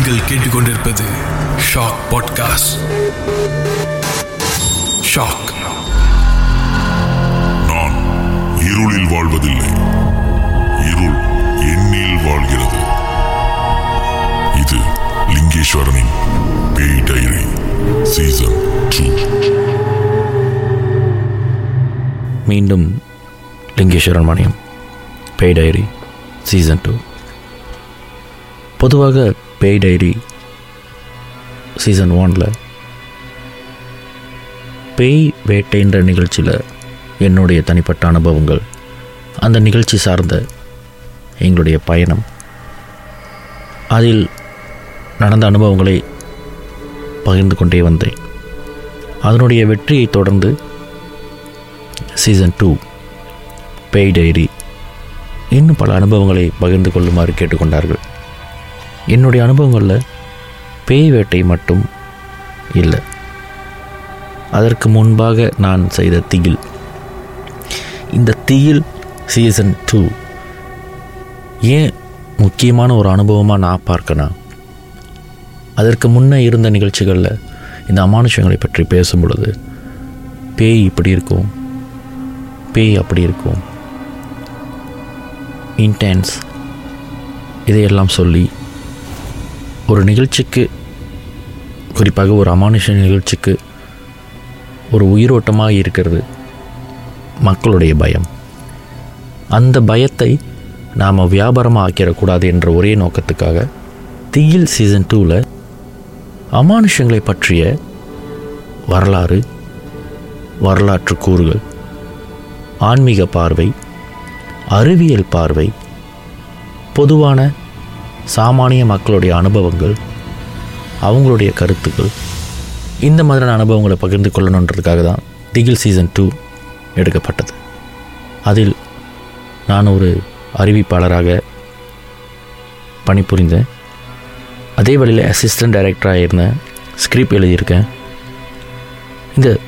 நீங்கள் கேட்டுக்கொண்டிருப்பது shock podcast shock நான் இருளில் வாழ்வதில்லை. இருள் எண்ணில் வாழ்கிறது. இது லிங்கேஸ்வரனின் பேய் டைரி சீசன் டூ. மீண்டும் லிங்கேஸ்வரன் மணியம் பேய் டைரி சீசன் டூ. பொதுவாக பேய் டைரி சீசன் ஒனில் பேய் வேட்டைன்ற நிகழ்ச்சியில் என்னுடைய தனிப்பட்ட அனுபவங்கள் அந்த நிகழ்ச்சி சார்ந்த எங்களுடைய பயணம். அதில் நடந்த அனுபவங்களை பகிர்ந்து கொண்டே வந்தேன். அதனுடைய வெற்றியை தொடர்ந்து சீசன் டூ பேய் டைரி இன்னும் பல அனுபவங்களை பகிர்ந்து கொள்ளுமாறு கேட்டுக்கொண்டார்கள். என்னுடைய அனுபவங்களில் பேய் வேட்டை மட்டும் இல்லை. அதற்கு முன்பாக நான் செய்த திகில். இந்த திகில் சீசன் டூ ஏன் முக்கியமான ஒரு அனுபவமாக நான் பார்க்கணும் அதற்கு முன்னே இருந்த நிகழ்ச்சிகளில் இந்த அமானுஷங்களை பற்றி பேசும் பொழுது பேய் இப்படி இருக்கும் பேய் அப்படி இருக்கும் இன்டென்ஸ் இதையெல்லாம் சொல்லி ஒரு நிகழ்ச்சிக்கு குறிப்பாக ஒரு அமானுஷ நிகழ்ச்சிக்கு ஒரு உயிரோட்டமாக இருக்கிறது மக்களுடைய பயம். அந்த பயத்தை நாம் வியாபாரமாக ஆக்கிடக்கூடாது என்ற ஒரே நோக்கத்துக்காக தீயில் சீசன் டூவில் அமானுஷங்களை பற்றிய வரலாறு வரலாற்று கூறுகள் ஆன்மீக பார்வை அறிவியல் பார்வை பொதுவான சாமானிய மக்களுடைய அனுபவங்கள் அவங்களுடைய கருத்துக்கள் இந்த மாதிரியான அனுபவங்களை பகிர்ந்து கொள்ளணுன்றதுக்காக தான் திகில் சீசன் டூ எடுக்கப்பட்டது. அதில் நான் ஒரு அறிவிப்பாளராக பணிபுரிந்தேன். அதே வழியில் அசிஸ்டன்ட் டைரக்டராக இருந்தேன் ஸ்கிரிப்ட் எழுதியிருக்கேன். இந்த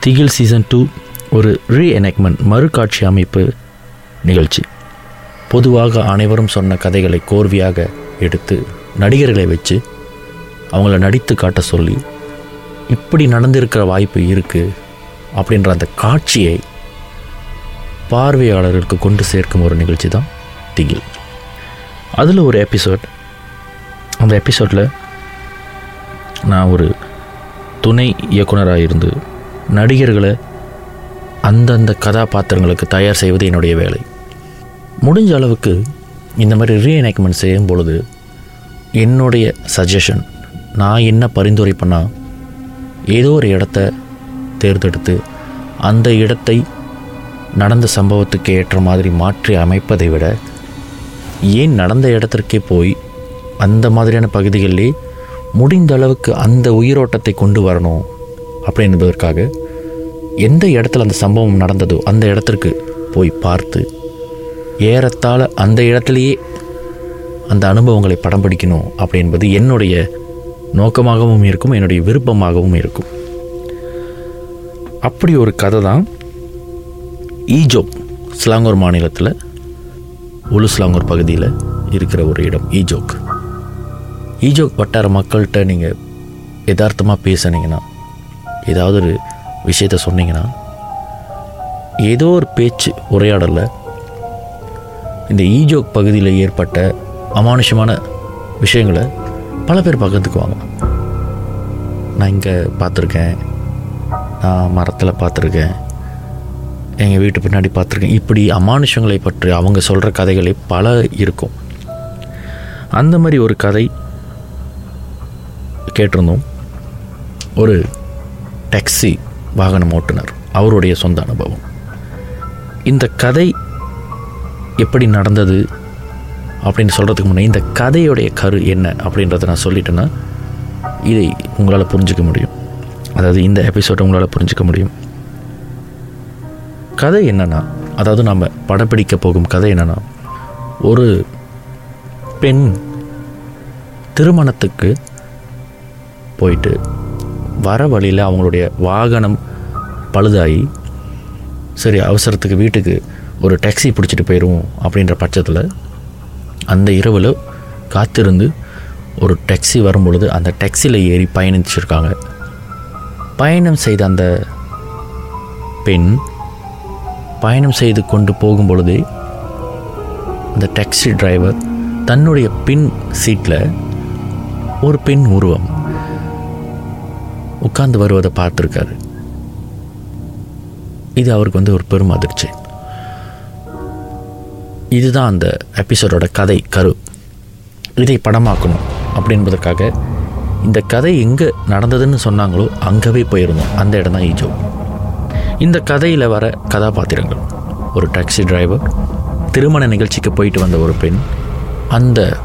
திகில் சீசன் டூ ஒரு ரீஎனக்மெண்ட் மறுகாட்சி அமைப்பு நிகழ்ச்சி. பொதுவாக அனைவரும் சொன்ன கதைகளை கோர்வையாக எடுத்து நடிகர்களை வச்சு அவங்கள நடித்து காட்ட சொல்லி இப்படி நடந்திருக்கிற வாய்ப்பு இருக்குது அப்படின்ற அந்த காட்சியை பார்வையாளர்களுக்கு கொண்டு சேர்க்கும் ஒரு நிகழ்ச்சி தான் திகில். அதில் ஒரு எபிசோட் அந்த எபிசோடில் நான் ஒரு துணை இயக்குனராக இருந்து நடிகர்களை அந்தந்த கதாபாத்திரங்களுக்கு தயார் செய்வது என்னுடைய வேலை. முடிஞ்ச அளவுக்கு இந்த மாதிரி ரீஎனேக்மெண்ட் செய்யும் பொழுது என்னுடைய சஜஷன் நான் என்ன பரிந்துரை பண்ணால் ஏதோ ஒரு இடத்த தேர்ந்தெடுத்து அந்த இடத்தை நடந்த சம்பவத்துக்கு ஏற்ற மாதிரி மாற்றி அமைப்பதை விட ஏன் நடந்த இடத்திற்கே போய் அந்த மாதிரியான பகுதிகளிலே முடிந்த அளவுக்கு அந்த உயிரோட்டத்தை கொண்டு வரணும் அப்படி என்பதற்காக எந்த இடத்துல அந்த சம்பவம் நடந்ததோ அந்த இடத்திற்கு போய் பார்த்து ஏறத்தாழ அந்த இடத்துலையே அந்த அனுபவங்களை படம் பிடிக்கணும் அப்படி என்பது என்னுடைய நோக்கமாகவும் இருக்கும் என்னுடைய விருப்பமாகவும் இருக்கும். அப்படி ஒரு கதை தான் ஈஜோப் ஸ்லாங்கூர் மாநிலத்தில் உலுஸ்லாங்கூர் பகுதியில் இருக்கிற ஒரு இடம் ஈஜோக். ஈஜோக் வட்டார மக்கள்கிட்ட நீங்கள் யதார்த்தமாக பேசுனீங்கன்னா ஏதாவது ஒரு விஷயத்த சொன்னீங்கன்னா ஏதோ ஒரு பேச்சு உரையாடலை இந்த ஈஜோக் பகுதியில் ஏற்பட்ட அமானுஷமான விஷயங்களை பல பேர் பகிர்ந்துக்குவாங்க. நான் இங்கே பார்த்துருக்கேன். நான் மரத்தில் பார்த்துருக்கேன். எங்கள் வீட்டு பின்னாடி பார்த்துருக்கேன். இப்படி அமானுஷங்களை பற்றி அவங்க சொல்கிற கதைகளே பல இருக்கும். அந்த மாதிரி ஒரு கதை கேட்டிருந்தோம். ஒரு டாக்ஸி வாகனம் ஓட்டுநர் அவருடைய சொந்த அனுபவம். இந்த கதை எப்படி நடந்தது அப்படின்னு சொல்கிறதுக்கு முன்னே இந்த கதையுடைய கரு என்ன அப்படின்றத நான் சொல்லிட்டேன்னா இதை உங்களால் புரிஞ்சிக்க முடியும். அதாவது இந்த எபிசோடை உங்களால் புரிஞ்சிக்க முடியும். கதை என்னென்னா அதாவது நம்ம படப்பிடிக்க போகும் கதை என்னன்னா ஒரு பெண் திருமணத்துக்கு போயிட்டு வர வழியில் அவங்களுடைய வாகனம் பழுதாகி சரி அவசரத்துக்கு வீட்டுக்கு ஒரு டாக்ஸி பிடிச்சிட்டு போயிடுவோம் அப்படின்ற பட்சத்தில் அந்த இரவில் காத்திருந்து ஒரு டாக்ஸி வரும்பொழுது அந்த டாக்ஸியில் ஏறி பயணிச்சிருக்காங்க. பயணம் செய்த அந்த பெண் பயணம் செய்து கொண்டு போகும் பொழுதே அந்த டாக்ஸி டிரைவர் தன்னுடைய பின் சீட்டில் ஒரு பெண் உருவம் உட்கார்ந்து வருவதை பார்த்துருக்காரு. இது அவருக்கு வந்து ஒரு பெரும் அதிர்ச்சி. இதுதான் அந்த எபிசோடோட கதை கரு. இதை படமாக்கணும் அப்படின்பதற்காக இந்த கதை எங்கே நடந்ததுன்னு சொன்னாங்களோ அங்கவே போயிருந்தோம். அந்த இடம் தான் ஈஜோ. இந்த கதையில் வர கதாபாத்திரங்கள். ஒரு டாக்ஸி டிரைவர் திருமண நிகழ்ச்சிக்கு போயிட்டு வந்த ஒரு பெண் அந்த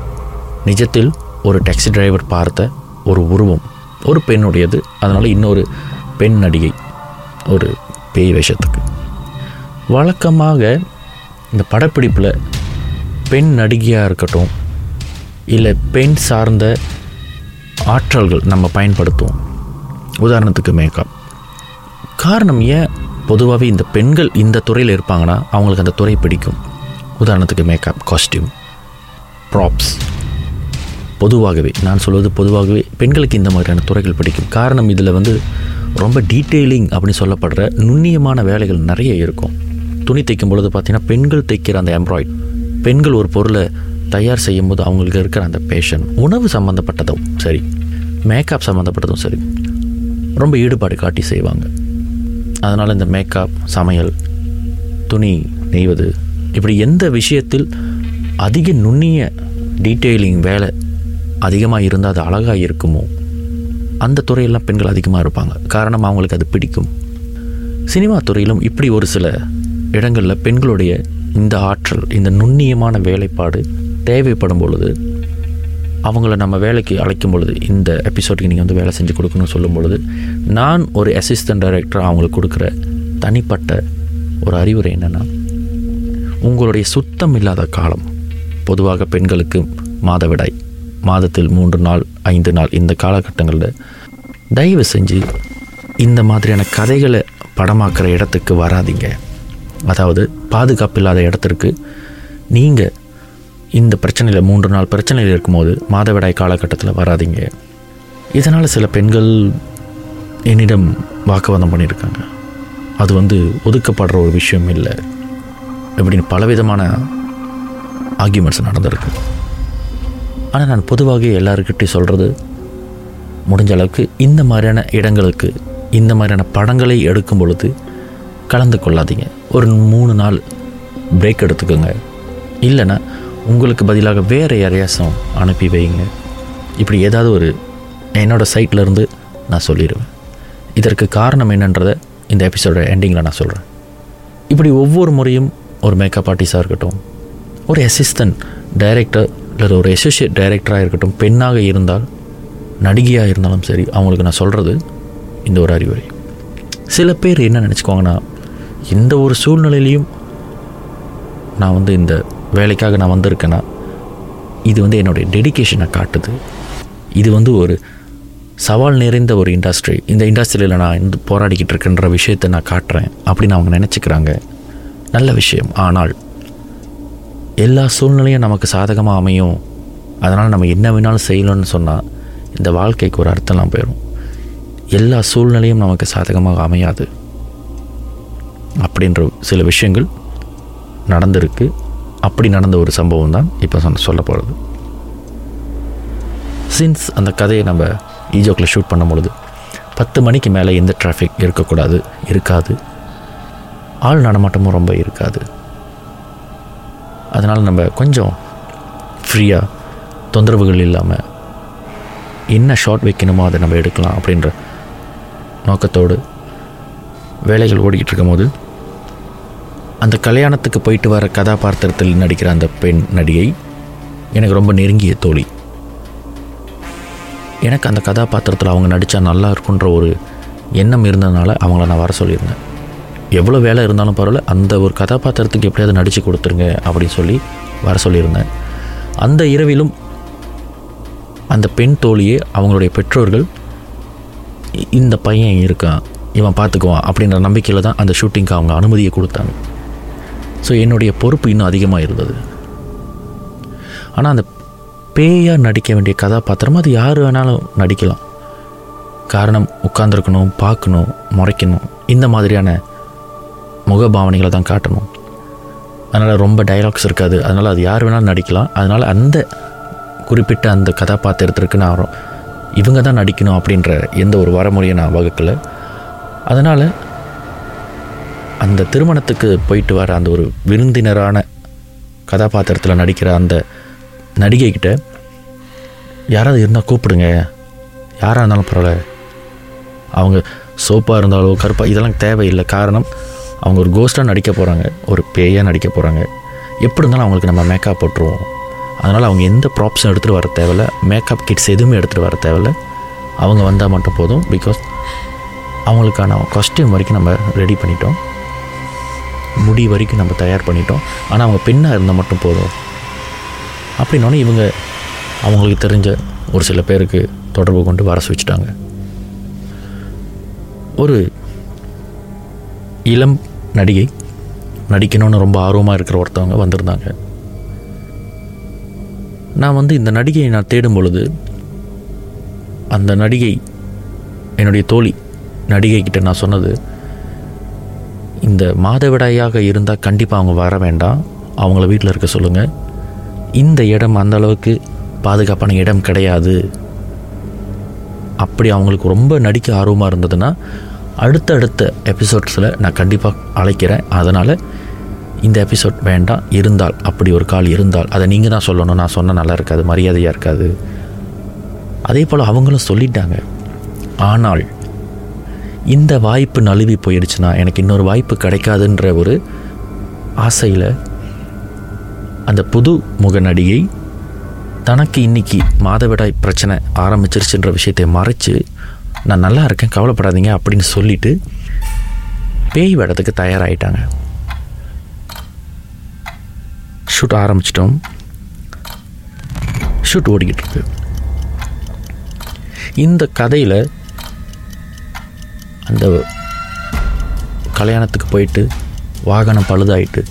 நிஜத்தில் ஒரு டாக்ஸி டிரைவர் பார்த்த ஒரு உருவம். ஒரு பெண்ணுடையது. அதனால் இன்னொரு பெண் நடிகை. ஒரு பேய் வேஷத்துக்கு. வழக்கமாக இந்த படப்பிடிப்பில் பெண் நடிகையாக இருக்கட்டும் இல்லை பெண் சார்ந்த ஆற்றல்கள் நம்ம பயன்படுத்துவோம். உதாரணத்துக்கு மேக்கப். காரணம் ஏன் பொதுவாகவே இந்த பெண்கள் இந்த துறையில் இருப்பாங்கன்னா அவங்களுக்கு அந்த துறை பிடிக்கும். உதாரணத்துக்கு மேக்கப் காஸ்டியூம் ப்ராப்ஸ் பொதுவாகவே நான் சொல்வது பொதுவாகவே பெண்களுக்கு இந்த மாதிரியான துறைகள் பிடிக்கும். காரணம் இதில் வந்து ரொம்ப டீட்டெயிலிங் அப்படின்னு சொல்லப்படுற நுண்ணியமான வேலைகள் நிறைய இருக்கும். துணி தைக்கும் பொழுது பார்த்தீங்கன்னா பெண்கள் தைக்கிற அந்த எம்ப்ராய்ட் பெண்கள் ஒரு பொருளை தயார் செய்யும் போது அவங்களுக்கு இருக்கிற அந்த பேஷன் உணவு சம்மந்தப்பட்டதும் சரி மேக்கப் சம்மந்தப்பட்டதும் சரி ரொம்ப ஈடுபாடு காட்டி செய்வாங்க. அதனால் இந்த மேக்கப் சமையல் துணி நெய்வது இப்படி எந்த விஷயத்தில் அதிக நுண்ணிய டீட்டெயிலிங் வேலை அதிகமாக இருந்தால் அது அழகாக இருக்குமோ அந்த துறையெல்லாம் பெண்கள் அதிகமாக இருப்பாங்க. காரணம் அவங்களுக்கு அது பிடிக்கும். சினிமா துறையிலும் இப்படி ஒரு சில இடங்களில் பெண்களுடைய இந்த ஆற்றல் இந்த நுண்ணியமான வேலைப்பாடு தேவைப்படும் பொழுது அவங்கள நம்ம வேலைக்கு அழைக்கும் பொழுது இந்த எபிசோடுக்கு நீங்கள் வந்து வேலை செஞ்சு கொடுக்கணும்னு சொல்லும் பொழுது நான் ஒரு அசிஸ்டன்ட் டைரக்டர் அவங்களுக்கு கொடுக்குற தனிப்பட்ட ஒரு அறிவுரை என்னென்னா உங்களுடைய சுத்தம் இல்லாத காலம் பொதுவாக பெண்களுக்கு மாதவிடாய் மாதத்தில் மூன்று நாள் ஐந்து நாள் இந்த காலகட்டங்களில் தயவு செஞ்சு இந்த மாதிரியான கதைகளை படமாக்குற இடத்துக்கு வராதீங்க. அதாவது பாதுகாப்பு இல்லாத இடத்திற்கு நீங்கள் இந்த பிரச்சனையில் மூன்று நாள் பிரச்சனையில் இருக்கும்போது மாதவிடாய் காலகட்டத்தில் வராதீங்க. இதனால் சில பெண்கள் என்னிடம் வாக்குவாதம் பண்ணியிருக்காங்க. அது வந்து ஒதுக்கப்படுற ஒரு விஷயம் இல்லை. இப்படின்னு பலவிதமான ஆர்கியூமெண்ட்ஸ் நடந்திருக்கு. ஆனால் நான் பொதுவாக எல்லாருக்கிட்டையும் சொல்கிறது முடிஞ்ச அளவுக்கு இந்த மாதிரியான இடங்களுக்கு இந்த மாதிரியான படங்களை எடுக்கும் பொழுது கலந்து கொள்ளாதீங்க. ஒரு மூணு நாள் பிரேக் எடுத்துக்கோங்க. இல்லைன்னா உங்களுக்கு பதிலாக வேறு யாரையாசம் அனுப்பி வைங்க. இப்படி ஏதாவது ஒரு என்னோடய சைட்ல இருந்து நான் சொல்லிடுவேன் இதற்கு காரணம் என்னன்றதை இந்த எபிசோட எண்டிங்கில் நான் சொல்கிறேன் இப்படி ஒவ்வொரு முறையும் ஒரு மேக்கப் ஆர்டிஸ்டாக இருக்கட்டும் ஒரு அசிஸ்டன்ட் டைரக்டர் இல்லை ஒரு அசோசியேட் டைரக்டராக இருக்கட்டும் பெண்ணாக இருந்தால் நடிகையாக இருந்தாலும் சரி அவங்களுக்கு நான் சொல்கிறது இந்த ஒரு அறிவுரை. சில பேர் என்ன நினச்சிக்குவாங்கன்னா எந்த ஒரு சூழ்நிலையிலையும் நான் வந்து இந்த வேலைக்காக நான் வந்திருக்கேன்னா இது வந்து என்னுடைய டெடிகேஷனை காட்டுது. இது வந்து ஒரு சவால் நிறைந்த ஒரு இண்டஸ்ட்ரி இந்த இண்டஸ்ட்ரியில் நான் இந்த போராடிக்கிட்டு இருக்கேன்ற விஷயத்தை நான் காட்டுறேன். அப்படின்னு அவங்க நினச்சிக்கிறாங்க. நல்ல விஷயம். ஆனால் எல்லா சூழ்நிலையும் நமக்கு சாதகமாக அமையும். அதனால் நம்ம என்ன வேணாலும் செய்யணும்னு சொன்னால் இந்த வாழ்க்கைக்கு ஒரு அர்த்தம்லாம் போயிடும் எல்லா சூழ்நிலையும் நமக்கு சாதகமாக அமையாது. அப்படின்ற சில விஷயங்கள் நடந்திருக்கு. அப்படி நடந்த ஒரு சம்பவம் தான் இப்போ சொன்ன சொல்ல போகிறது சின்ஸ் அந்த கதையை நம்ம ஈஜோக்கில் ஷூட் பண்ணும் பொழுது பத்து மணிக்கு மேலே எந்த டிராஃபிக் இருக்கக்கூடாது? இருக்காது. ஆள் நடமாட்டமும் ரொம்ப இருக்காது. அதனால் நம்ம கொஞ்சம் ஃப்ரீயாக தொந்தரவுகள் இல்லாமல் என்ன ஷார்ட் வைக்கணுமோ அதை நம்ம எடுக்கலாம் அப்படின்ற நோக்கத்தோடு வேலைகள் ஓடிக்கிட்டு இருக்கும்போது அந்த கல்யாணத்துக்கு போயிட்டு வர கதாபாத்திரத்தில் நடிக்கிற அந்த பெண் நடிகை எனக்கு ரொம்ப நெருங்கிய தோழி. எனக்கு அந்த கதாபாத்திரத்தில் அவங்க நடித்தா நல்லா இருக்குன்ற ஒரு எண்ணம் இருந்ததுனால அவங்கள நான் வர சொல்லியிருந்தேன். எவ்வளோ வேலை இருந்தாலும் பரவாயில்ல அந்த ஒரு கதாபாத்திரத்துக்கு எப்படியாவது நடித்து கொடுத்துருங்க அப்படின்னு சொல்லி வர சொல்லியிருந்தேன். அந்த இரவிலும் அந்த பெண் தோழியே அவங்களுடைய பெற்றோர்கள் இந்த பையன் இருக்கான். இவன் பார்த்துக்குவான் அப்படின்ற நம்பிக்கையில் தான் அந்த ஷூட்டிங்க்கு அவங்க அனுமதியை கொடுத்தாங்க. ஸோ என்னுடைய பொறுப்பு இன்னும் அதிகமாக இருந்தது. ஆனால் அந்த பேயாக நடிக்க வேண்டிய கதாபாத்திரம் அது யார் வேணாலும் நடிக்கலாம். காரணம் உட்காந்துருக்கணும் பார்க்கணும் முறைக்கணும். இந்த மாதிரியான முகபாவனைகளை தான் காட்டணும். அதனால் ரொம்ப டைலாக்ஸ் இருக்காது. அதனால் அது யார் வேணாலும் நடிக்கலாம். அதனால் அந்த குறிப்பிட்ட அந்த கதாபாத்திரத்திற்கு நான் இவங்க தான் நடிக்கணும் அப்படின்ற எந்த ஒரு வரமுறையை நான் வகுக்கலை. அதனால் அந்த திருமணத்துக்கு போயிட்டு வர அந்த ஒரு விருந்தினரான கதாபாத்திரத்தில் நடிக்கிற அந்த நடிகை கிட்ட யாராவது இருந்தால் கூப்பிடுங்க. யாராக இருந்தாலும் பரவாயில்ல. அவங்க சோப்பாக இருந்தாலோ கருப்பாக இதெல்லாம் தேவையில்லை. காரணம் அவங்க ஒரு கோஸ்ட்டாக நடிக்க போகிறாங்க ஒரு பேயாக நடிக்க போகிறாங்க எப்படி இருந்தாலும் அவங்களுக்கு நம்ம மேக்கப் போட்டுருவோம். அதனால் அவங்க எந்த ப்ராப்ஸும் எடுத்துகிட்டு வர தேவையில்ல. மேக்கப் கிட்ஸ் எதுவுமே எடுத்துகிட்டு வர தேவையில்ல. அவங்க வந்தால் மட்டும் போதும். பிகாஸ் அவங்களுக்கான காஸ்டியூம் வரைக்கும் நம்ம ரெடி பண்ணிட்டோம். முடி வரைக்கும் நம்ம தயார் பண்ணிட்டோம். ஆனால் அவங்க பெண்ணாக இருந்தால் மட்டும் போதும். அப்படின்னோடனே இவங்க அவங்களுக்கு தெரிஞ்ச ஒரு சில பேருக்கு தொடர்பு கொண்டு வர வச்சுட்டாங்க ஒரு இளம் நடிகை நடிக்கணும்னு ரொம்ப ஆர்வமாக இருக்கிற ஒருத்தவங்க வந்திருந்தாங்க. நான் வந்து இந்த நடிகையை நான் தேடும் பொழுது அந்த நடிகை என்னுடைய தோழி நடிகை கிட்ட நான் சொன்னது இந்த மாதவிடாயாக இருந்தால் கண்டிப்பாக அவங்க வர வேண்டாம். அவங்கள வீட்டில் இருக்க சொல்லுங்கள் இந்த இடம் அந்த அளவுக்கு பாதுகாப்பான இடம் கிடையாது. அப்படி அவங்களுக்கு ரொம்ப நடிக்க ஆர்வமாக இருந்ததுன்னா அடுத்த அடுத்த எபிசோட்ஸில் நான் கண்டிப்பாக அழைக்கிறேன். அதனால் இந்த எபிசோட் வேண்டாம் இருந்தால் அப்படி ஒரு கால் இருந்தால் அதை நீங்கள் தான் சொல்லணும். நான் சொன்னால் நல்லா இருக்காது மரியாதையாக இருக்காது. அதே போல் அவங்களும் சொல்லிட்டாங்க. ஆனால் இந்த வாய்ப்பு நழுவி போயிடுச்சுன்னா எனக்கு இன்னொரு வாய்ப்பு கிடைக்காதுன்ற ஒரு ஆசையில் அந்த புது முக நடிகை தனக்கு இன்றைக்கி மாதவிடாய் பிரச்சனை ஆரம்பிச்சிருச்சுன்ற விஷயத்தை மறைச்சு நான் நல்லா இருக்கேன் கவலைப்படாதீங்க அப்படின்னு சொல்லிட்டு பேய் வேடத்துக்கு தயாராகிட்டாங்க ஷூட் ஆரம்பிச்சிட்டோம். ஷூட் ஓடிக்கிட்டு இருக்கு. இந்த கதையில் அந்த கல்யாணத்துக்கு போயிட்டு வாகனம் பழுதாயிட்டு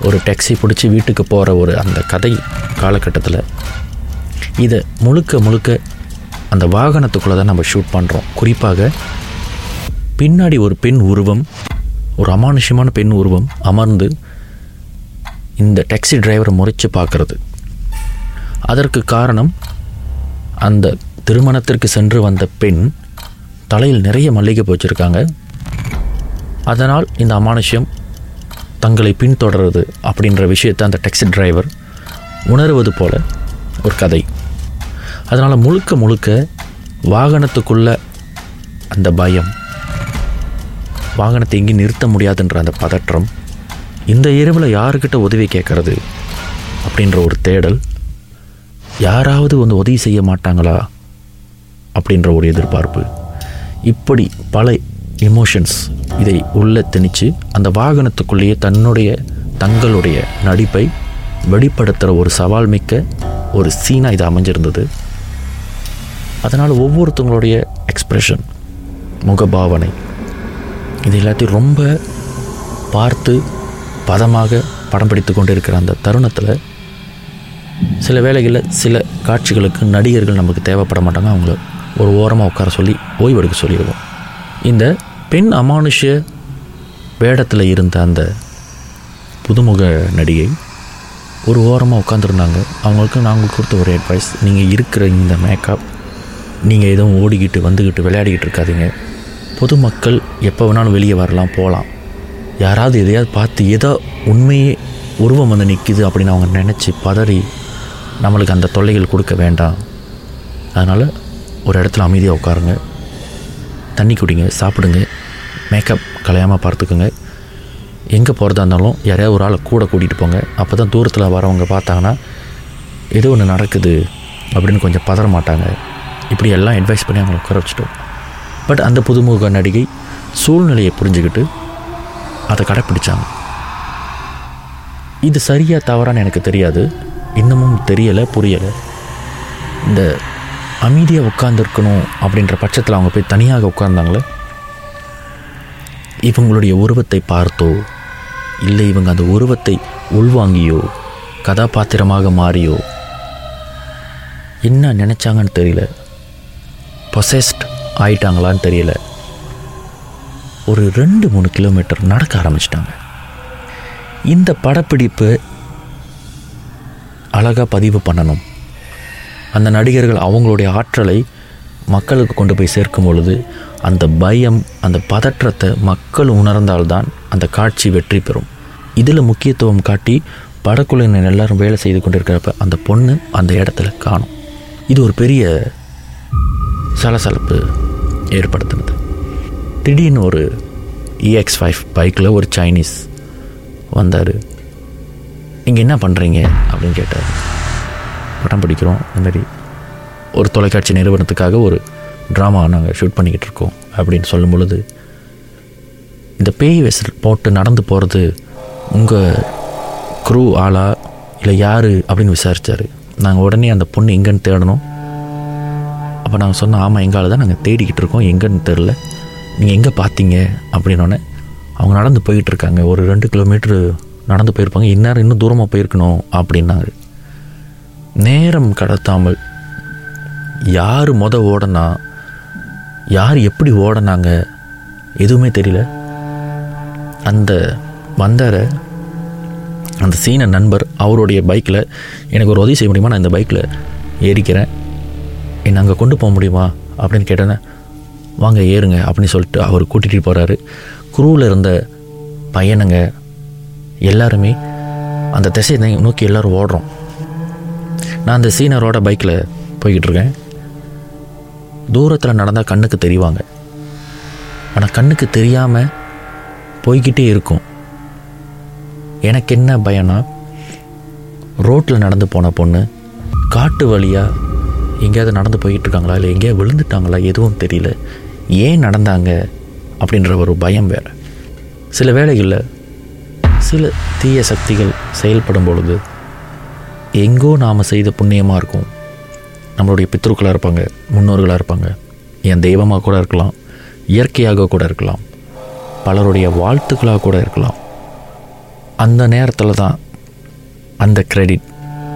ஒரு டாக்ஸி பிடிச்சி வீட்டுக்கு போகிற ஒரு அந்த கதை காலகட்டத்தில் இதை முழுக்க முழுக்க அந்த வாகனத்துக்குள்ளே தான் நம்ம ஷூட் பண்ணுறோம் குறிப்பாக பின்னாடி ஒரு பெண் உருவம் ஒரு அமானுஷ்யமான பெண் உருவம் அமர்ந்து இந்த டாக்ஸி டிரைவரை முறைச்சு பார்க்குறது. அதற்கு காரணம் அந்த திருமணத்திற்கு சென்று வந்த பெண் தலையில் நிறைய மல்லிகை வச்சுருக்காங்க அதனால் இந்த அமானுஷ்யம் தங்களை பின்தொடருது அப்படின்ற விஷயத்தை அந்த டாக்ஸி டிரைவர் உணருவது போல ஒரு கதை. அதனால் முழுக்க முழுக்க வாகனத்துக்குள்ள அந்த பயம் வாகனத்தை எங்கேயும் நிறுத்த முடியாதுன்ற அந்த பதற்றம் இந்த இரவில் யாருக்கிட்ட உதவி கேட்குறது அப்படின்ற ஒரு தேடல் யாராவது வந்து உதவி செய்ய மாட்டாங்களா அப்படின்ற ஒரு எதிர்பார்ப்பு. இப்படி பல எமோஷன்ஸ் இதை உள்ளே திணிச்சு அந்த வாகனத்துக்குள்ளேயே தன்னுடைய தங்களுடைய நடிப்பை வெளிப்படுத்துகிற ஒரு சவால் மிக்க ஒரு சீனாக இது அமைஞ்சிருந்தது. அதனால் ஒவ்வொருத்தவங்களுடைய எக்ஸ்ப்ரெஷன் முகபாவனை இது எல்லாத்தையும் ரொம்ப பார்த்து பதமாக படம் பிடித்து கொண்டு இருக்கிற அந்த தருணத்தில் சில வேளைகளில் சில காட்சிகளுக்கு நடிகர்கள் நமக்கு தேவைப்பட மாட்டாங்க. அவங்கள ஒரு ஓரமாக உட்கார சொல்லி ஓய்வெடுக்க சொல்லிடுவோம் இந்த பெண் அமானுஷ்ய வேடத்தில் இருந்த அந்த புதுமுக நடிகை ஒரு ஓரமாக உட்காந்துருந்தாங்க அவங்களுக்கு நாங்கள் கொடுத்த ஒரு அட்வைஸ் நீங்கள் இருக்கிற இந்த மேக்கப் நீங்கள் எதுவும் ஓடிக்கிட்டு வந்துக்கிட்டு விளையாடிக்கிட்டு இருக்காதீங்க. பொதுமக்கள் எப்போ வேணாலும் வெளியே வரலாம் போகலாம் யாராவது எதையாவது பார்த்து ஏதோ உண்மையே உருவம் வந்து நிற்கிது அப்படின்னு அவங்க நினச்சி பதறி நம்மளுக்கு அந்த தொல்லைகள் கொடுக்க வேண்டாம். அதனால் ஒரு இடத்துல அமைதியாக உட்காருங்க. தண்ணி குடிங்க சாப்பிடுங்க. மேக்கப் கலையாமல் பார்த்துக்குங்க. எங்கே போகிறதா இருந்தாலும் யாரையாவது ஒரு ஆளை கூட கூட்டிகிட்டு போங்க. அப்போ தான் தூரத்தில் வரவங்க பார்த்தாங்கன்னா ஏதோ ஒன்று நடக்குது அப்படின்னு கொஞ்சம் பதற மாட்டாங்க. இப்படி எல்லாம் அட்வைஸ் பண்ணி அவங்களை உட்கார வச்சுட்டோம். பட் அந்த புதுமுக நடிகை சூழ்நிலையை புரிஞ்சுக்கிட்டு அதை கடைப்பிடிச்சாங்க. இது சரியாக தவறான்னு எனக்கு தெரியாது. இன்னமும் தெரியலை புரியலை. இந்த அமைதியாக உட்காந்துருக்கணும் அப்படின்ற பட்சத்தில் அவங்க போய் தனியாக உட்கார்ந்தாங்களே? இவங்களுடைய உருவத்தை பார்த்தோ இல்லை இவங்க அந்த உருவத்தை உள்வாங்கியோ கதாபாத்திரமாக மாறியோ என்ன நினச்சாங்கன்னு தெரியல. பொசஸ்ட் ஆயிட்டாங்களான்னு தெரியல. ஒரு ரெண்டு மூணு கிலோமீட்டர் நடக்க ஆரம்பிச்சிட்டாங்க. இந்த படப்பிடிப்பு அழகாக பதிவு பண்ணணும். அந்த நடிகர்கள் அவங்களுடைய ஆற்றலை மக்களுக்கு கொண்டு போய் சேர்க்கும் பொழுது அந்த பயம் அந்த பதற்றத்தை மக்கள் உணர்ந்தால்தான் அந்த காட்சி வெற்றி பெறும். இதில் முக்கியத்துவம் காட்டி படக்குழுவினர் எல்லாரும் வேலை செய்து கொண்டிருக்கிறப்ப அந்த பொண்ணு அந்த இடத்துல காணும். இது ஒரு பெரிய சலசலப்பு ஏற்படுத்தினது. திடீர்னு ஒரு இஎக்ஸ் ஃபைவ் பைக்கில் ஒரு சைனீஸ் வந்தார். நீங்கள் என்ன பண்ணுறீங்க அப்படின்னு கேட்டார். படம் பிடிக்கிறோம். இந்த ஒரு தொலைக்காட்சி நிறுவனத்துக்காக ஒரு ட்ராமா நாங்கள் ஷூட் பண்ணிக்கிட்டு இருக்கோம் அப்படின்னு சொல்லும் பொழுது இந்த பேய் வெசல் போட்டு நடந்து போகிறது உங்கள் க்ரூ ஆளா இல்லை யார் அப்படின்னு விசாரித்தார் நாங்கள் உடனே அந்த பொண்ணு எங்கேன்னு தேடணும். அப்போ நாங்கள் சொன்னோம் ஆமாம் எங்களால் தான் நாங்கள் தேடிக்கிட்டு இருக்கோம். எங்கேன்னு தெரில நீங்கள் எங்கே பார்த்தீங்க அப்படின்னோடனே அவங்க நடந்து போயிட்டுருக்காங்க ஒரு ரெண்டு கிலோமீட்ரு நடந்து போயிருப்பாங்க. இந்நேரம் இன்னும் தூரமாக போயிருக்கணும். அப்படின்னாங்க நேரம் கடத்தாமல் யார் மொத ஓடனா யார் எப்படி ஓடனாங்க எதுவுமே தெரியல. அந்த வந்தார அந்த சீன நண்பர் அவருடைய பைக்கில் எனக்கு ஒரு உதவி செய்ய முடியுமா? நான் இந்த பைக்கில் ஏறிக்கிறேன். என்னை அங்கே கொண்டு போக முடியுமா? அப்படின்னு கேட்டேன்னே வாங்க ஏறுங்க அப்படின்னு சொல்லிட்டு அவர் கூட்டிகிட்டு போகிறாரு குரூவில் இருந்த பையனுங்க எல்லாருமே அந்த திசையை நோக்கி எல்லோரும் ஓடுறோம். நான் அந்த சீனரோட பைக்கில் போய்கிட்டு இருக்கேன் தூரத்தில் நடந்தால் கண்ணுக்கு தெரிவாங்க. ஆனால் கண்ணுக்கு தெரியாமல் போய்கிட்டே இருக்கும். எனக்கு என்ன பயம்னா ரோட்டில் நடந்து போன பொண்ணு காட்டு வழியாக எங்கேயாவது நடந்து போய்கிட்டு இருக்காங்களா இல்லை எங்கேயாவது விழுந்துட்டாங்களா? எதுவும் தெரியல. ஏன் நடந்தாங்க? அப்படின்ற ஒரு பயம் வேறு. சில வேளைகளில் சில தீய சக்திகள் செயல்படும் பொழுது எங்கோ நாம் செய்த புண்ணியமாக இருக்கும். நம்மளுடைய பித்ருக்களாக இருப்பாங்க முன்னோர்களாக இருப்பாங்க. என் தெய்வமாக கூட இருக்கலாம் இயற்கையாக கூட இருக்கலாம் பலருடைய வாழ்த்துக்களாக கூட இருக்கலாம். அந்த நேரத்தில் தான் அந்த கிரெடிட்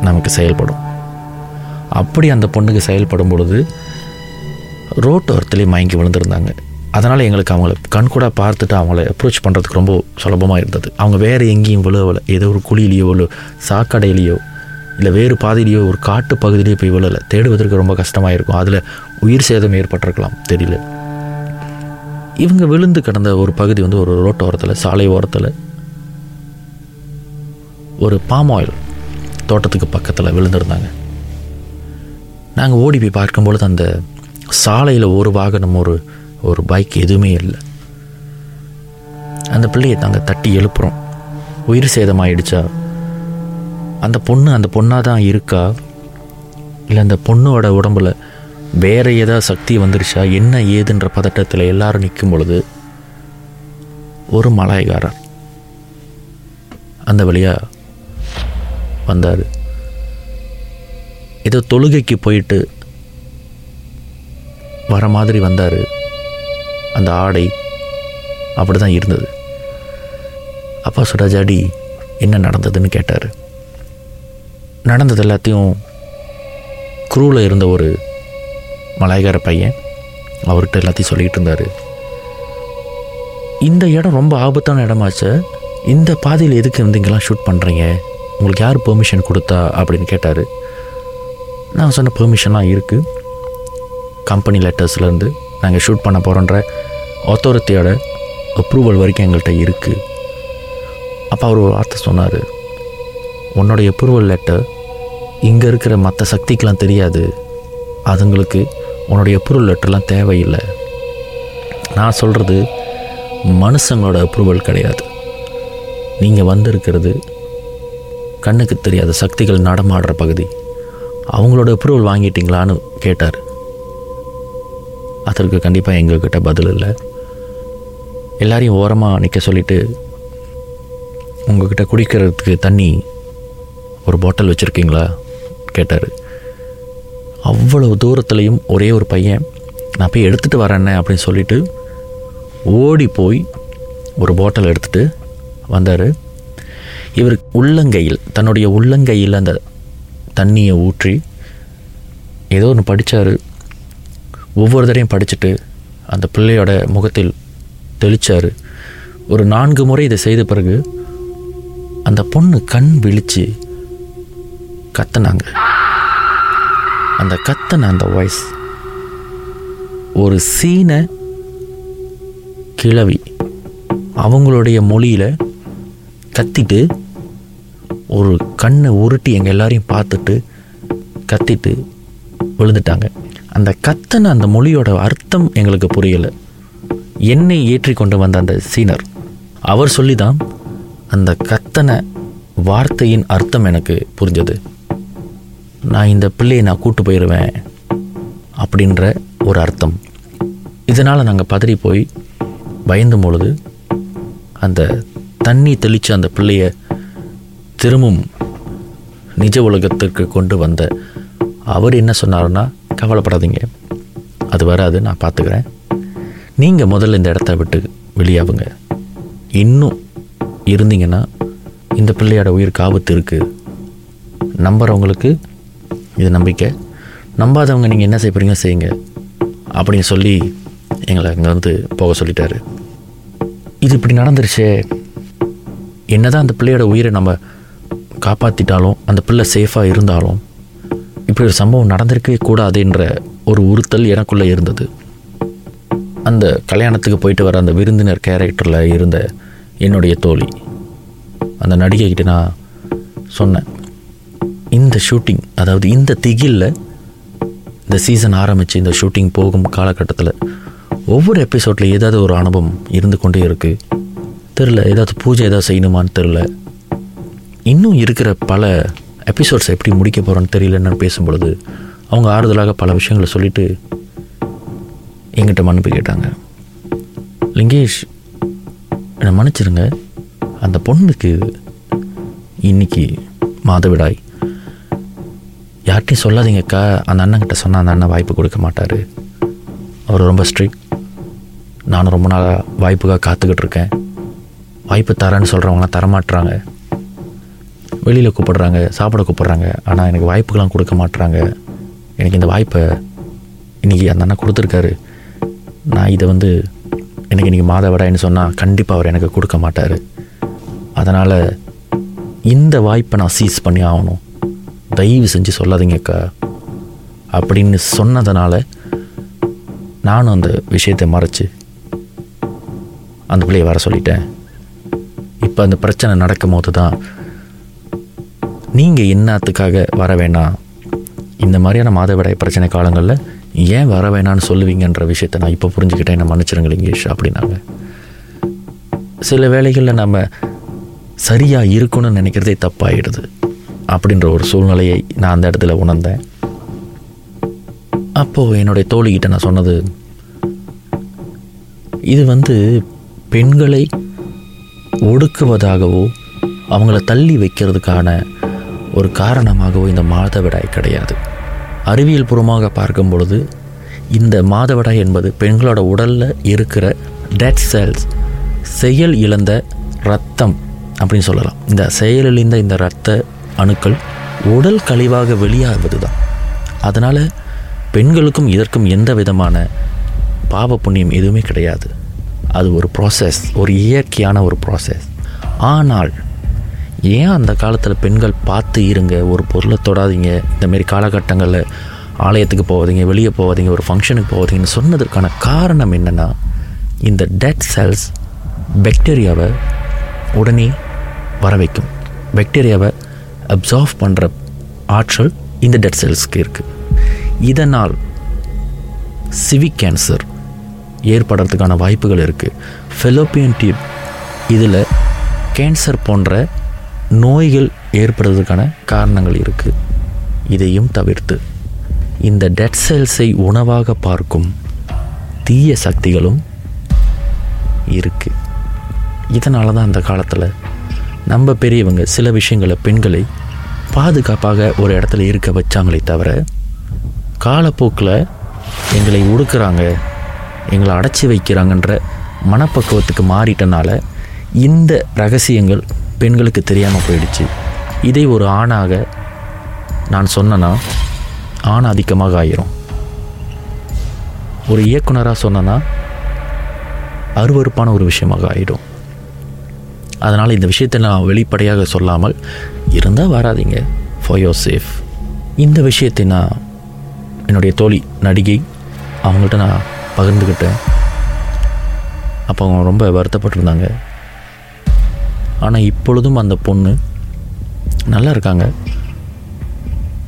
நமக்கு செயல்படும். அப்படி அந்த பொண்ணுக்கு செயல்படும் பொழுது ரோட்டோரத்துலேயே மயங்கி விழுந்திருந்தாங்க. அதனால் எங்களுக்கு அவங்கள கண்கூடாக பார்த்துட்டு அவங்கள அப்ரோச் பண்ணுறதுக்கு ரொம்ப சுலபமாக இருந்தது. அவங்க வேறு எங்கேயும் விழுவலை ஏதோ ஒரு குழியிலையோ இல்லை சாக்கடையிலையோ இல்லை வேறு பாதையிலேயோ ஒரு காட்டு பகுதியிலையோ போய் விழலை. தேடுவதற்கு ரொம்ப கஷ்டமாக இருக்கும் அதில் உயிர் சேதம் ஏற்பட்டிருக்கலாம். தெரியல. இவங்க விழுந்து கிடந்த ஒரு பகுதி வந்து ஒரு ரோட்டோரத்தில் சாலை ஓரத்தில் ஒரு பாம் ஆயில் தோட்டத்துக்கு பக்கத்தில் விழுந்திருந்தாங்க. நாங்கள் ஓடி போய் பார்க்கும்பொழுது அந்த சாலையில் ஒரு வாகனம் ஒரு ஒரு பைக் எதுவுமே இல்லை. அந்த பிள்ளையை நாங்கள் தட்டி எழுப்புகிறோம் உயிர் சேதமாயிடுச்சா? அந்த பொண்ணு அந்த பொண்ணாக தான் இருக்கா? இல்லை அந்த பொண்ணோட உடம்புல வேற ஏதாவது சக்தி வந்துருச்சா? என்ன ஏதுன்ற பதட்டத்தில் எல்லாரும் நிற்கும் பொழுது ஒரு மலாய்காரர் அந்த வழியாக வந்தார். ஏதோ தொழுகைக்கு போயிட்டு வர மாதிரி வந்தார். அந்த ஆடை அப்படி தான் இருந்தது. அப்பா சுடாஜாடி என்ன நடந்ததுன்னு கேட்டார். நடந்தது எல்லாத்தையும் குரூவில் இருந்த ஒரு மலாய்கார பையன் அவர்கிட்ட எல்லாத்தையும் சொல்லிகிட்டு இருந்தார். இந்த இடம் ரொம்ப ஆபத்தான இடமாச்ச இந்த பாதையில் எதுக்கு இருந்தீங்கெல்லாம் ஷூட் பண்ணுறீங்க உங்களுக்கு யார் பெர்மிஷன் கொடுத்தா? அப்படின்னு கேட்டார். நான் சொன்ன பெர்மிஷன்லாம் இருக்குது கம்பெனி லெட்டர்ஸ்லேருந்து நாங்கள் ஷூட் பண்ண போகிறோன்ற அத்தாரிட்டியோட அப்ரூவல் வரைக்கும் எங்கள்கிட்ட இருக்குது அப்போ அவர் ஒரு வார்த்தை சொன்னார். உன்னோடைய அப்ரூவல் லெட்டர் இங்கே இருக்கிற மற்ற சக்திக்கெலாம் தெரியாது. அதுங்களுக்கு உன்னுடைய அப்ரூவல் லெட்டர்லாம் தேவையில்லை. நான் சொல்கிறது மனுஷங்களோட அப்ரூவல் கிடையாது. நீங்கள் வந்திருக்கிறது கண்ணுக்கு தெரியாத சக்திகள் நடமாடுற பகுதி. அவங்களோட அப்ரூவல் வாங்கிட்டீங்களான்னு கேட்டார். அதற்கு கண்டிப்பாக எங்கக்கிட்ட பதில் இல்லை. எல்லாரையும் ஓரமாக நிற்க சொல்லிவிட்டு உங்கள்கிட்ட குடிக்கிறதுக்கு தண்ணி ஒரு பாட்டில் வச்சுருக்கீங்களா? கேட்டார். அவ்வளவு தூரத்துலேயும் ஒரே ஒரு பையன் நான் போய் எடுத்துகிட்டு வரேன்னே அப்படின்னு சொல்லிவிட்டு ஓடி போய் ஒரு பாட்டில் எடுத்துகிட்டு வந்தார். இவர் உள்ளங்கையில் தன்னுடைய உள்ளங்கையில் அந்த தண்ணியை ஊற்றி ஏதோ ஒன்று படித்தார் ஒவ்வொரு தடையும் படிச்சுட்டு அந்த பிள்ளையோட முகத்தில் தெளித்தார் ஒரு நான்கு முறை இதை செய்த பிறகு அந்த பொண்ணு கண் விழித்து கத்துனாங்க. அந்த கத்தன அந்த வாய்ஸ் ஒரு சீன கிழவி அவங்களுடைய மொழியில் கத்திட்டு ஒரு கண்ணை உருட்டி எங்கள் எல்லாரையும் பார்த்துட்டு கத்திட்டு விழுந்துட்டாங்க. அந்த கத்தன அந்த மொழியோட அர்த்தம் எங்களுக்கு புரியலை. என்னை ஏற்றி கொண்டு வந்த அந்த சீனர் அவர் சொல்லி தான் அந்த கத்தனை வார்த்தையின் அர்த்தம் எனக்கு புரிஞ்சது. நான் இந்த பிள்ளையை நான் கூட்டு போயிடுவேன் அப்படின்ற ஒரு அர்த்தம். இதனால் நாங்கள் பதறி போய் பயந்தும் பொழுது அந்த தண்ணி தெளித்து அந்த பிள்ளைய திரும்பும் நிஜ உலகத்திற்கு கொண்டு வந்த அவர் என்ன சொன்னாருன்னா கவலைப்படாதீங்க. அது வராது நான் பார்த்துக்கிறேன். நீங்கள் முதல்ல இந்த இடத்த விட்டு வெளியாகுங்க இன்னும் இருந்தீங்கன்னா இந்த பிள்ளையோட உயிருக்கு ஆபத்து இருக்குது நம்புகிறவங்களுக்கு இது நம்பிக்கை. நம்பாதவங்க நீங்கள் என்ன செய்ய போகிறீங்க செய்யுங்க. அப்படின்னு சொல்லி எங்களை அங்கே வந்து போக சொல்லிட்டாரு. இது இப்படி நடந்துருச்சே. என்ன தான் அந்த பிள்ளையோட உயிரை நம்ம காப்பாற்றிட்டாலும் அந்த பிள்ளை சேஃபாக இருந்தாலும் இப்படி ஒரு சம்பவம் நடந்திருக்கவே கூடாதுன்ற ஒரு உறுத்தல் எனக்குள்ளே இருந்தது. அந்த கல்யாணத்துக்கு போயிட்டு வர அந்த விருந்தினர் கேரக்டரில் இருந்த என்னுடைய தோழி அந்த நடிகைக்கிட்ட நான் சொன்னேன். இந்த ஷூட்டிங் அதாவது இந்த திகிலில் இந்த சீசன் ஆரம்பித்து இந்த ஷூட்டிங் போகும் காலகட்டத்தில் ஒவ்வொரு எபிசோடில் ஏதாவது ஒரு அனுபவம் இருந்து கொண்டே இருக்குது தெரில ஏதாவது பூஜை ஏதாவது செய்யணுமான்னு தெரில இன்னும் இருக்கிற பல எபிசோட்ஸ் எப்படி முடிக்க போகிறோன்னு தெரியலன்னு பேசும்பொழுது அவங்க ஆறுதலாக பல விஷயங்களை சொல்லிட்டு எங்கிட்ட மன்னிப்பு கேட்டாங்க. லிங்கேஷ் என்னை மன்னிச்சிருங்க. அந்த பொண்ணுக்கு இன்னைக்கு மாதவிடாய். யார்கிட்டையும் சொல்லாதீங்கக்கா. அந்த அண்ணன்கிட்ட சொன்னால் அந்த அண்ணன் வாய்ப்பு கொடுக்க மாட்டார். அவர் ரொம்ப ஸ்ட்ரிக்ட் நானும் ரொம்ப நாளாக வாய்ப்புக்காக காத்துக்கிட்டு இருக்கேன். வாய்ப்பு தரேன்னு சொல்கிறவங்களாம் தரமாட்டுறாங்க வெளியில் கூப்பிடுறாங்க சாப்பிட கூப்பிட்றாங்க. ஆனால் எனக்கு வாய்ப்புகள்லாம் கொடுக்க மாட்டுறாங்க எனக்கு இந்த வாய்ப்பை இன்றைக்கி அந்த அண்ணன் கொடுத்துருக்காரு. நான் இதை வந்து எனக்கு இன்றைக்கி மாதவிடாயின்னு சொன்னால் கண்டிப்பாக அவர் எனக்கு கொடுக்க மாட்டார். அதனால் இந்த வாய்ப்பை நான் சீஸ் பண்ணி ஆகணும். தயவு செஞ்சு சொல்லாதீங்கக்கா. அப்படின்னு சொன்னதுனால நானும் அந்த விஷயத்தை மறைச்சு அந்த பிள்ளையை வர சொல்லிட்டேன். இப்போ அந்த பிரச்சனை நடக்கும் போது தான் நீங்கள் என்னத்துக்காக வர வேணாம். இந்த மாதிரியான மாதவிடாய் பிரச்சனை காலங்களில் ஏன் வர வேணான்னு சொல்லுவீங்கன்ற விஷயத்தை நான் இப்போ புரிஞ்சுக்கிட்டேன். என்ன மன்னிச்சிருங்க இங்கிலீஷ் அப்படின்னாங்க. சில வேளைகளில் நம்ம சரியாக இருக்கணும்னு நினைக்கிறதே தப்பாயிடுது. அப்படின்ற ஒரு சூழ்நிலையை நான் அந்த இடத்துல உணர்ந்தேன். அப்போது என்னுடைய தோழிகிட்ட நான் சொன்னது இது வந்து பெண்களை ஒடுக்குவதாகவோ அவங்கள தள்ளி வைக்கிறதுக்கான ஒரு காரணமாகவோ இந்த மாதவிடாய் கிடையாது. அறிவியல் பூர்வமாக பார்க்கும் பொழுது இந்த மாதவிடாய் என்பது பெண்களோட உடலில் இருக்கிற டெட் செல்ஸ் செயல் இழந்த ரத்தம் அப்படின்னு சொல்லலாம். இந்த செயலிழந்த இந்த ரத்த அணுக்கள் உடல் கழிவாக வெளியாகுவது தான் அதனால் பெண்களுக்கும் இதற்கும் எந்த விதமான பாவ புண்ணியம் எதுவுமே கிடையாது. அது ஒரு ப்ராசஸ் ஒரு இயற்கையான ஒரு ப்ராசஸ் ஆனால் ஏன் அந்த காலத்தில் பெண்கள் பார்த்து இருங்க ஒரு பொருளை தொடாதீங்க இந்தமாரி காலகட்டங்களில் ஆலயத்துக்கு போகாதீங்க வெளியே போகாதீங்க ஒரு ஃபங்க்ஷனுக்கு போகாதீங்கன்னு சொன்னதற்கான காரணம் என்னென்னா இந்த டெட் செல்ஸ் பாக்டீரியாவை உடனே வர வைக்கும் பாக்டீரியாவை அப்சார்வ் பண்ணுற ஆற்றல் இந்த டெட் செல்ஸ்க்கு இருக்குது இதனால் சிவிக் கேன்சர் ஏற்படுறதுக்கான வாய்ப்புகள் இருக்குது ஃபெலோப்பியன் டியூப் இதில் கேன்சர் போன்ற நோய்கள் ஏற்படுறதுக்கான காரணங்கள் இருக்குது இதையும் தவிர்த்து இந்த டெட் செல்ஸை உணவாக பார்க்கும் தீய சக்திகளும் இருக்குது இதனால தான் அந்த காலத்தில் நம்ம பெரியவங்க சில விஷயங்களை பெண்களை பாதுகாப்பாக ஒரு இடத்துல இருக்க வச்சாங்களே தவிர காலப்போக்கில் எங்களை ஒடுக்குறாங்க எங்களை அடைச்சி வைக்கிறாங்கன்ற மனப்பக்குவத்துக்கு மாறிட்டனால இந்த ரகசியங்கள் பெண்களுக்கு தெரியாமல் போயிடுச்சு. இதை ஒரு ஆணாக நான் சொன்னேன்னா ஆண் அதிகமாக ஆயிரும். ஒரு இயக்குனராக சொன்னேன்னா அருவருப்பான ஒரு விஷயமாக ஆயிடும். அதனால் இந்த விஷயத்தை நான் வெளிப்படையாக சொல்லாமல் இருந்தால் வராதீங்க. ஃபார் யோர் சேஃப் இந்த விஷயத்தை நான் என்னுடைய தோழி நடிகை அவங்கள்ட்ட நான் பகிர்ந்துக்கிட்டேன் அப்போ அவங்க ரொம்ப வருத்தப்பட்டிருந்தாங்க. ஆனால் இப்பொழுதும் அந்த பொண்ணு நல்லா இருக்காங்க.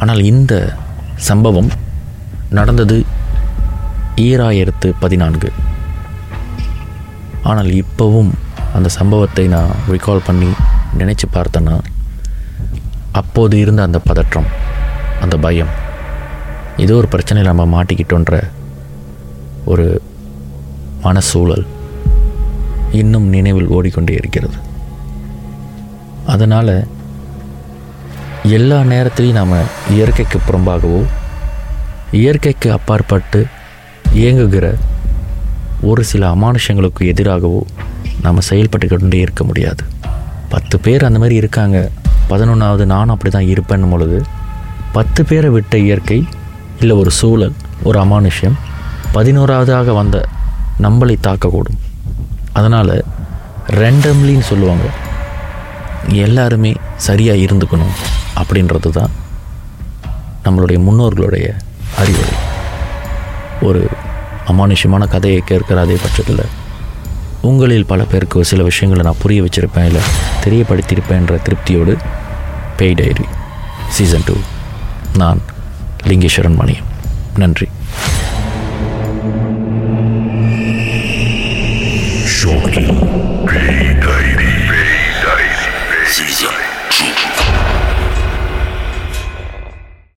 ஆனால் இந்த சம்பவம் நடந்தது ஈராயிரத்து பதினான்கு. ஆனால் இப்போவும் அந்த சம்பவத்தை நான் ரிகால் பண்ணி நினச்சி பார்த்தேன்னா அப்போது இருந்த அந்த பதற்றம் அந்த பயம் ஏதோ ஒரு பிரச்சனையில் நம்ம மாட்டிக்கிட்டோன்ற ஒரு மனசூழல் இன்னும் நினைவில் ஓடிக்கொண்டே இருக்கிறது. அதனால் எல்லா நேரத்திலையும் நாம் இயற்கைக்கு புறம்பாகவோ இயற்கைக்கு அப்பாற்பட்டு இயங்குகிற ஒரு சில அமானுஷங்களுக்கு எதிராகவோ நம்ம செயல்பட்டு கொண்டே இருக்க முடியாது. பத்து பேர் அந்த மாதிரி இருக்காங்க. பதினொன்றாவது நானும் அப்படி தான் இருப்பேன் பொழுது பத்து பேரை விட்ட இயற்கை இல்லை ஒரு சூழல் ஒரு அமானுஷ்யம் பதினோராவதாக வந்த நம்மளை தாக்கக்கூடும். அதனால் ரெண்டம்லின்னு சொல்லுவாங்க. எல்லாருமே சரியாக இருந்துக்கணும் அப்படின்றது தான் நம்மளுடைய முன்னோர்களுடைய அறிவுரை. ஒரு அமானுஷ்யமான கதையை கேட்கிற அதே பட்சத்தில் உங்களில் பல பேருக்கு சில விஷயங்களை நான் புரிய வச்சுருப்பேன் இல்லை தெரியப்படுத்தியிருப்பேன்ற திருப்தியோடு பேய் டைரி சீசன் டூ நான் லிங்கேஸ்வரன் மணியம் நன்றி.